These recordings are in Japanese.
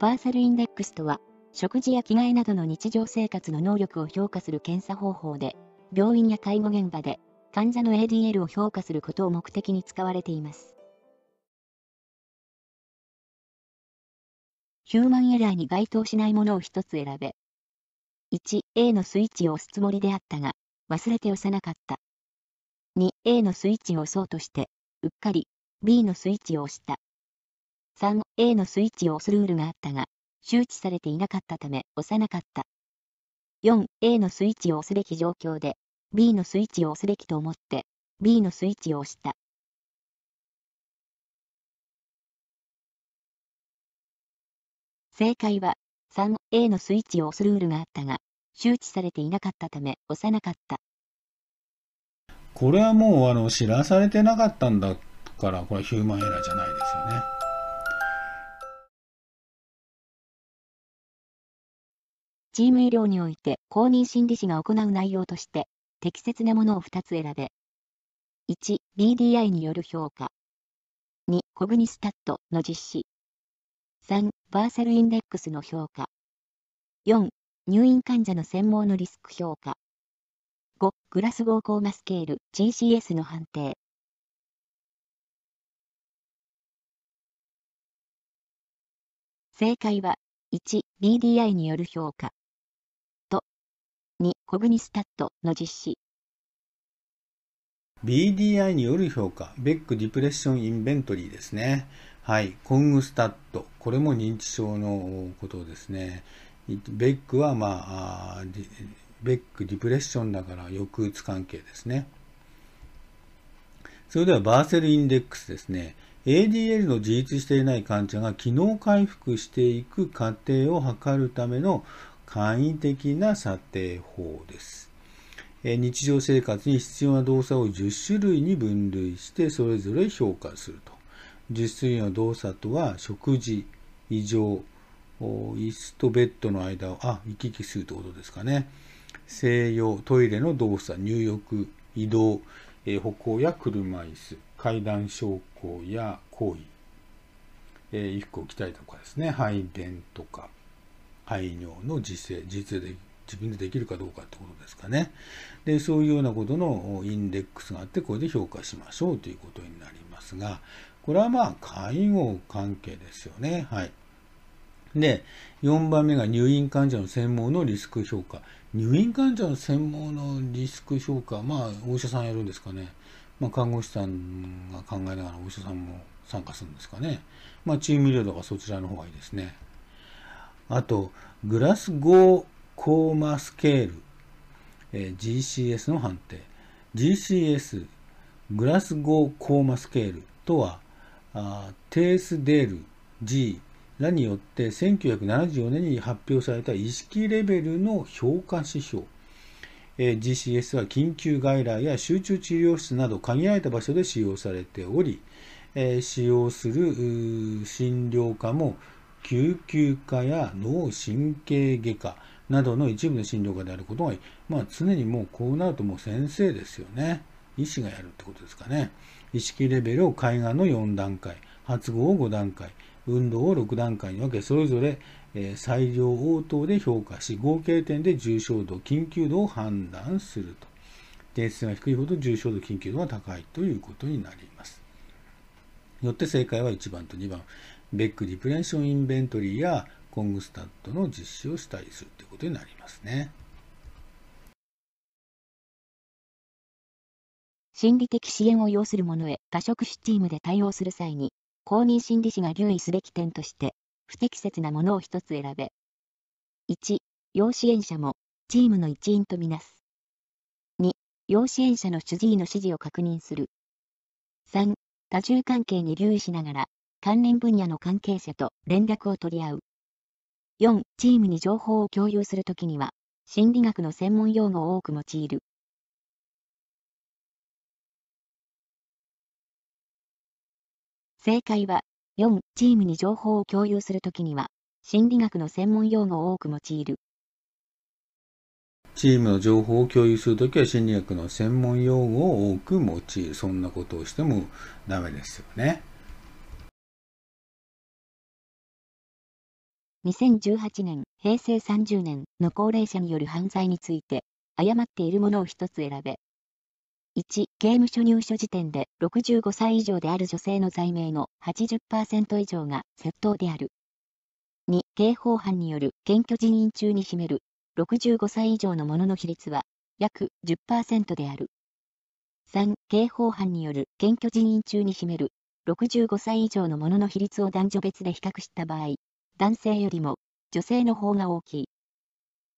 バーサルインデックスとは、食事や着替えなどの日常生活の能力を評価する検査方法で、病院や介護現場で患者の ADL を評価することを目的に使われています。ヒューマンエラーに該当しないものを一つ選べ。1、A のスイッチを押すつもりであったが、忘れて押さなかった。2、A のスイッチを押そうとして、うっかり B のスイッチを押した。3、A のスイッチを押すルールがあったが、周知されていなかったため押さなかった。4、A のスイッチを押すべき状況で、B のスイッチを押すべきと思って、B のスイッチを押した。正解は、3、A のスイッチを押すルールがあったが、周知されていなかったため押さなかった。これはもうあの知らされてなかったんだから、これヒューマンエラーじゃないですよね。チーム医療において公認心理師が行う内容として適切なものを2つ選べ。1、BDI による評価。2、コグニスタットの実施。3、バーサルインデックスの評価。4、入院患者の専門のリスク評価。5、グラスゴーコーマスケール GCS の判定。正解は、1、BDI による評価。2、コグニスタットの実施。BDI による評価、ベックディプレッションインベントリーですね。はい、コングスタット、これも認知症のことですね。ベックは、まあ、ベックディプレッションだから抑うつ関係ですね。それではバーセルインデックスですね。ADL の自立していない患者が機能回復していく過程を測るための簡易的な査定法です。日常生活に必要な動作を10種類に分類してそれぞれ評価すると。10種類の動作とは食事、異常、椅子とベッドの間を、あ、行き来するということですかね。静養、トイレの動作、入浴、移動、え歩行や車椅子、階段昇降や行為、え衣服を着たりとかですね、排便とか、排尿の実践、実で自分でできるかどうかってことですかね。で、そういうようなことのインデックスがあって、これで評価しましょうということになりますが、これはまあ、介護関係ですよね。はい。で、4番目が入院患者の専門のリスク評価。入院患者の専門のリスク評価、まあ、お医者さんやるんですかね。まあ、看護師さんが考えながらお医者さんも参加するんですかね。まあ、チーム医療とかそちらの方がいいですね。あと、グラスゴーコーマスケール、えー、GCS の判定。GCS、グラスゴーコーマスケールとは、あテースデール G らによって1974年に発表された意識レベルの評価指標。えー、GCS は緊急外来や集中治療室など限られた場所で使用されており、えー、使用する診療科も救急科や脳神経外科などの一部の診療科であることが、まあ、常にもうこうなるともう先生ですよね。医師がやるってことですかね。意識レベルを海岸の4段階、発語を5段階、運動を6段階に分け、それぞれ、え、裁量応答で評価し、合計点で重症度、緊急度を判断すると。点数が低いほど重症度、緊急度が高いということになります。よって正解は1番と2番。ベックリプレンションインベントリーやコングスタットの実施をしたりするということになりますね。心理的支援を要する者へ多職種チームで対応する際に、公認心理師が留意すべき点として、不適切なものを一つ選べ。1、要支援者も、チームの一員とみなす。2、要支援者の主治医の指示を確認する。3、多重関係に留意しながら、関連分野の関係者と連絡を取り合う。4、チームに情報を共有するときには、心理学の専門用語を多く用いる。正解は、4、チームに情報を共有するときには、心理学の専門用語を多く用いる。チームの情報を共有するときは心理学の専門用語を多く用いる。そんなことをしてもダメですよね。2018年、平成30年の高齢者による犯罪について、誤っているものを一つ選べ。1、刑務所入所時点で65歳以上である女性の罪名の80%以上が窃盗である。2、刑法犯による検挙人員中に占める65歳以上の者のの比率は約10%である。3、刑法犯による検挙人員中に占める65歳以上の者の比率を男女別で比較した場合、男性よりも女性の方が大きい。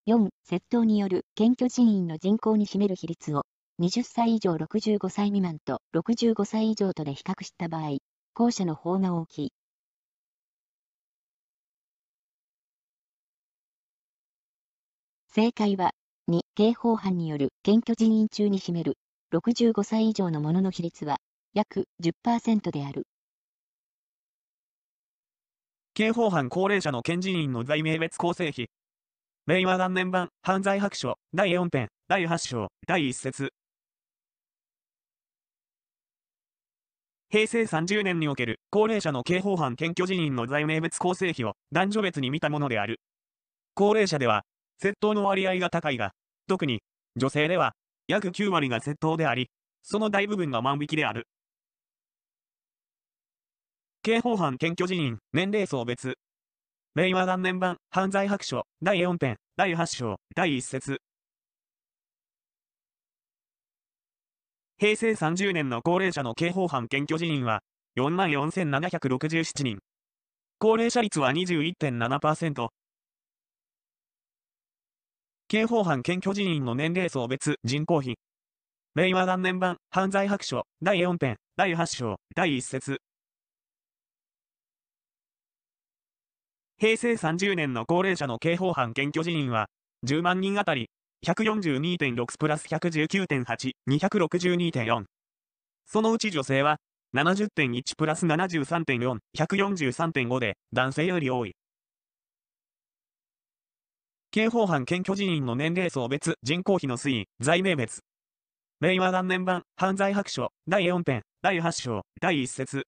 4、窃盗による検挙人員の人口に占める比率を20歳以上65歳未満と65歳以上とで比較した場合、後者の方が大きい。正解は、2、刑法犯による検挙人員中に占める65歳以上の者の比率は約10%である。刑法犯高齢者の検事員の罪名別構成比。令和元年版犯罪白書第4編第8章第1節平成30年における高齢者の刑法犯検挙人員の罪名別構成比を男女別に見たものである。高齢者では窃盗の割合が高いが、特に女性では約9割が窃盗であり、その大部分が万引きである。刑法犯検挙人員、年齢層別。令和元年版、犯罪白書、第4編、第8章、第1節。平成30年の高齢者の刑法犯検挙人員は、44,767人。高齢者率は21.7%。刑法犯検挙人員の年齢層別人口比。令和元年版、犯罪白書、第4編、第8章、第1節。平成30年の高齢者の刑法犯検挙人員は、10万人あたり、142.6プラス119.8、262.4。そのうち女性は、70.1プラス73.4、143.5で、男性より多い。刑法犯検挙人員の年齢層別人口比の推移、罪名別。令和元年版、犯罪白書、第4編、第8章、第1節。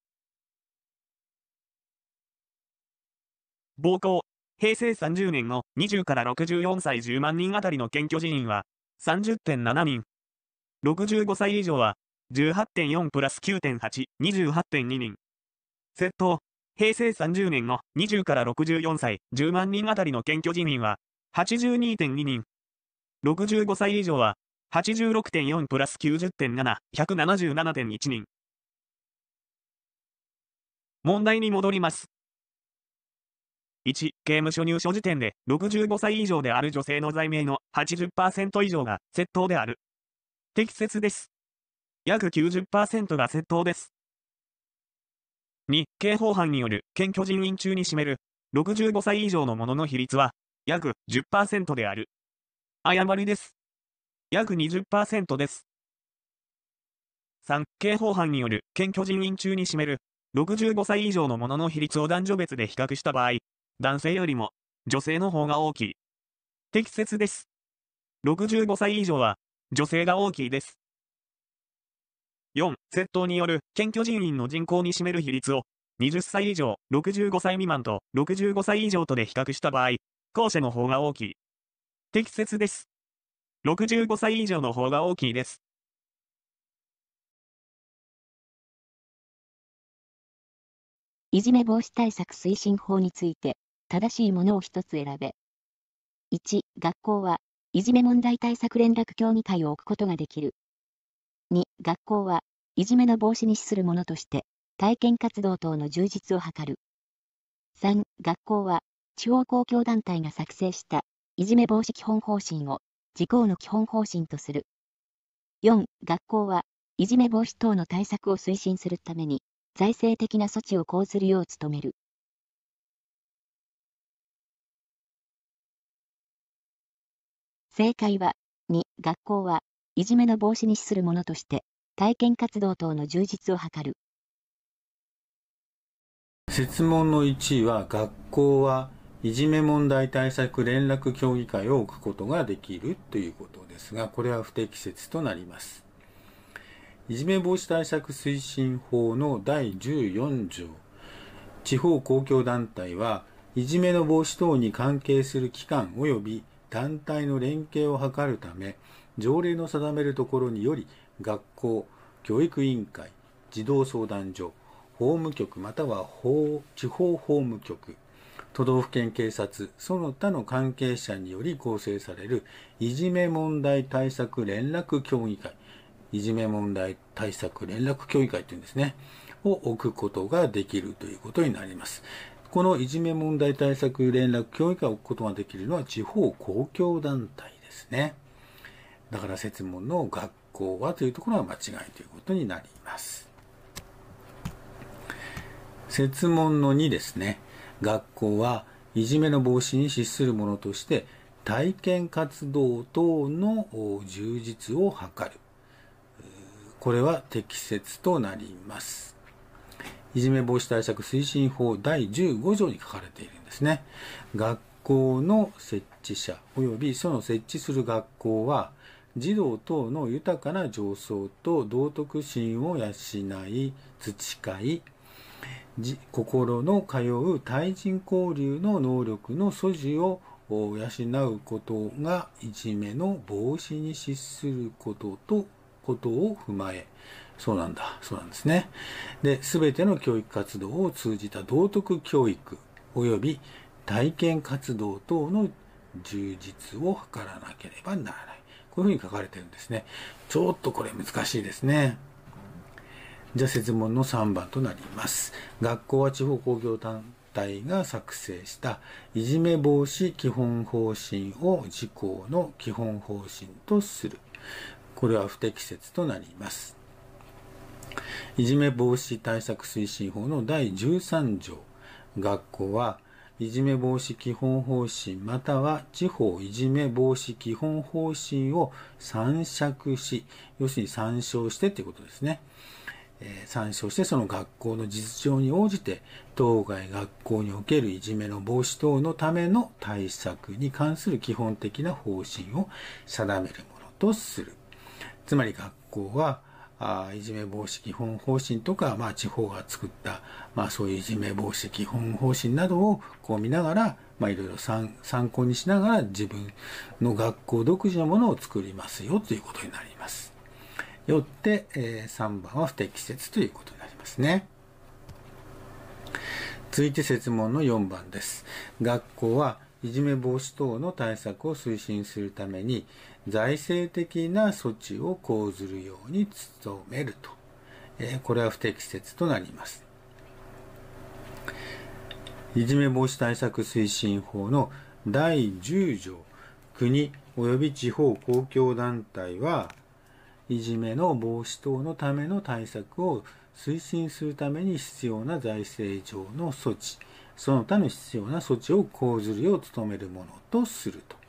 暴行。平成30年の20から64歳10万人あたりの検挙人員は30.7人。65歳以上は18.4プラス9.8、28.2人。窃盗。平成30年の20から64歳10万人あたりの検挙人員は82.2人。65歳以上は86.4プラス90.7、177.1人。問題に戻ります。1、刑務所入所時点で65歳以上である女性の罪名の80%以上が窃盗である。適切です。約90%が窃盗です。2、刑法犯による検挙人員中に占める65歳以上の者のの比率は約10%である。誤りです。約20%です。3、刑法犯による検挙人員中に占める65歳以上の者の比率を男女別で比較した場合、男性よりも女性の方が大きい。適切です。65歳以上は女性が大きいです。4、窃盗による検挙人員の人口に占める比率を20歳以上、65歳未満と65歳以上とで比較した場合、後者の方が大きい。適切です。65歳以上の方が大きいです。いじめ防止対策推進法について正しいものを一つ選べ。1、学校は、いじめ問題対策連絡協議会を置くことができる。2、学校は、いじめの防止に資するものとして、体験活動等の充実を図る。3、学校は、地方公共団体が作成した、いじめ防止基本方針を、事項の基本方針とする。4、学校は、いじめ防止等の対策を推進するために、財政的な措置を講ずるよう努める。正解は、2、学校は、いじめの防止に資するものとして、体験活動等の充実を図る。設問の1位は、学校はいじめ問題対策連絡協議会を置くことができるということですが、これは不適切となります。いじめ防止対策推進法の第14条、地方公共団体は、いじめの防止等に関係する機関及び団体の連携を図るため、条例の定めるところにより、学校、教育委員会、児童相談所、法務局または法地方法務局、都道府県警察、その他の関係者により構成されるいじめ問題対策連絡協議会、いじめ問題対策連絡協議会というんですね、を置くことができるということになります。このいじめ問題対策連絡協議会を置くことができるのは地方公共団体ですね。だから説問の学校はというところは間違いということになります。説問の2ですね。学校はいじめの防止に資するものとして体験活動等の充実を図る。これは適切となります。いじめ防止対策推進法第15条に書かれているんですね。学校の設置者及びその設置する学校は児童等の豊かな情操と道徳心を養い、培い、心の通う対人交流の能力の素地を養うことがいじめの防止に資することとことを踏まえ、そうなんだ、そうなんですね。で、すべての教育活動を通じた道徳教育及び体験活動等の充実を図らなければならない。こういうふうに書かれてるんですね。ちょっとこれ難しいですね。じゃあ説問の3番となります。学校は地方公共団体が作成したいじめ防止基本方針を事項の基本方針とする。これは不適切となります。いじめ防止対策推進法の第13条。学校はいじめ防止基本方針または地方いじめ防止基本方針を参酌し、要するに参照してということですね。え参照してその学校の実情に応じて当該学校におけるいじめの防止等のための対策に関する基本的な方針を定めるものとする。つまり学校はあいじめ防止基本方針とか、まあ、地方が作った、まあ、そういういじめ防止基本方針などをこう見ながら、まあ、いろいろ参考にしながら自分の学校独自のものを作りますよということになります。よって、えー、3番は不適切ということになりますね。続いて設問の4番です。学校はいじめ防止等の対策を推進するために財政的な措置を講ずるように努めると。え、これは不適切となります。いじめ防止対策推進法の第10条、国及び地方公共団体はいじめの防止等のための対策を推進するために必要な財政上の措置、その他の必要な措置を講ずるよう努めるものとすると。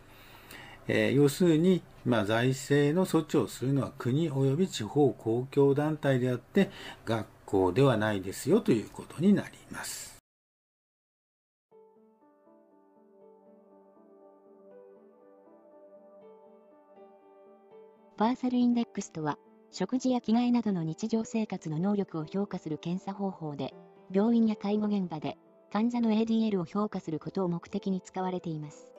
えー、要するに、まあ、財政の措置をするのは国及び地方公共団体であって学校ではないですよということになります。パーサルインデックスとは、食事や着替えなどの日常生活の能力を評価する検査方法で、病院や介護現場で患者の ADL を評価することを目的に使われています。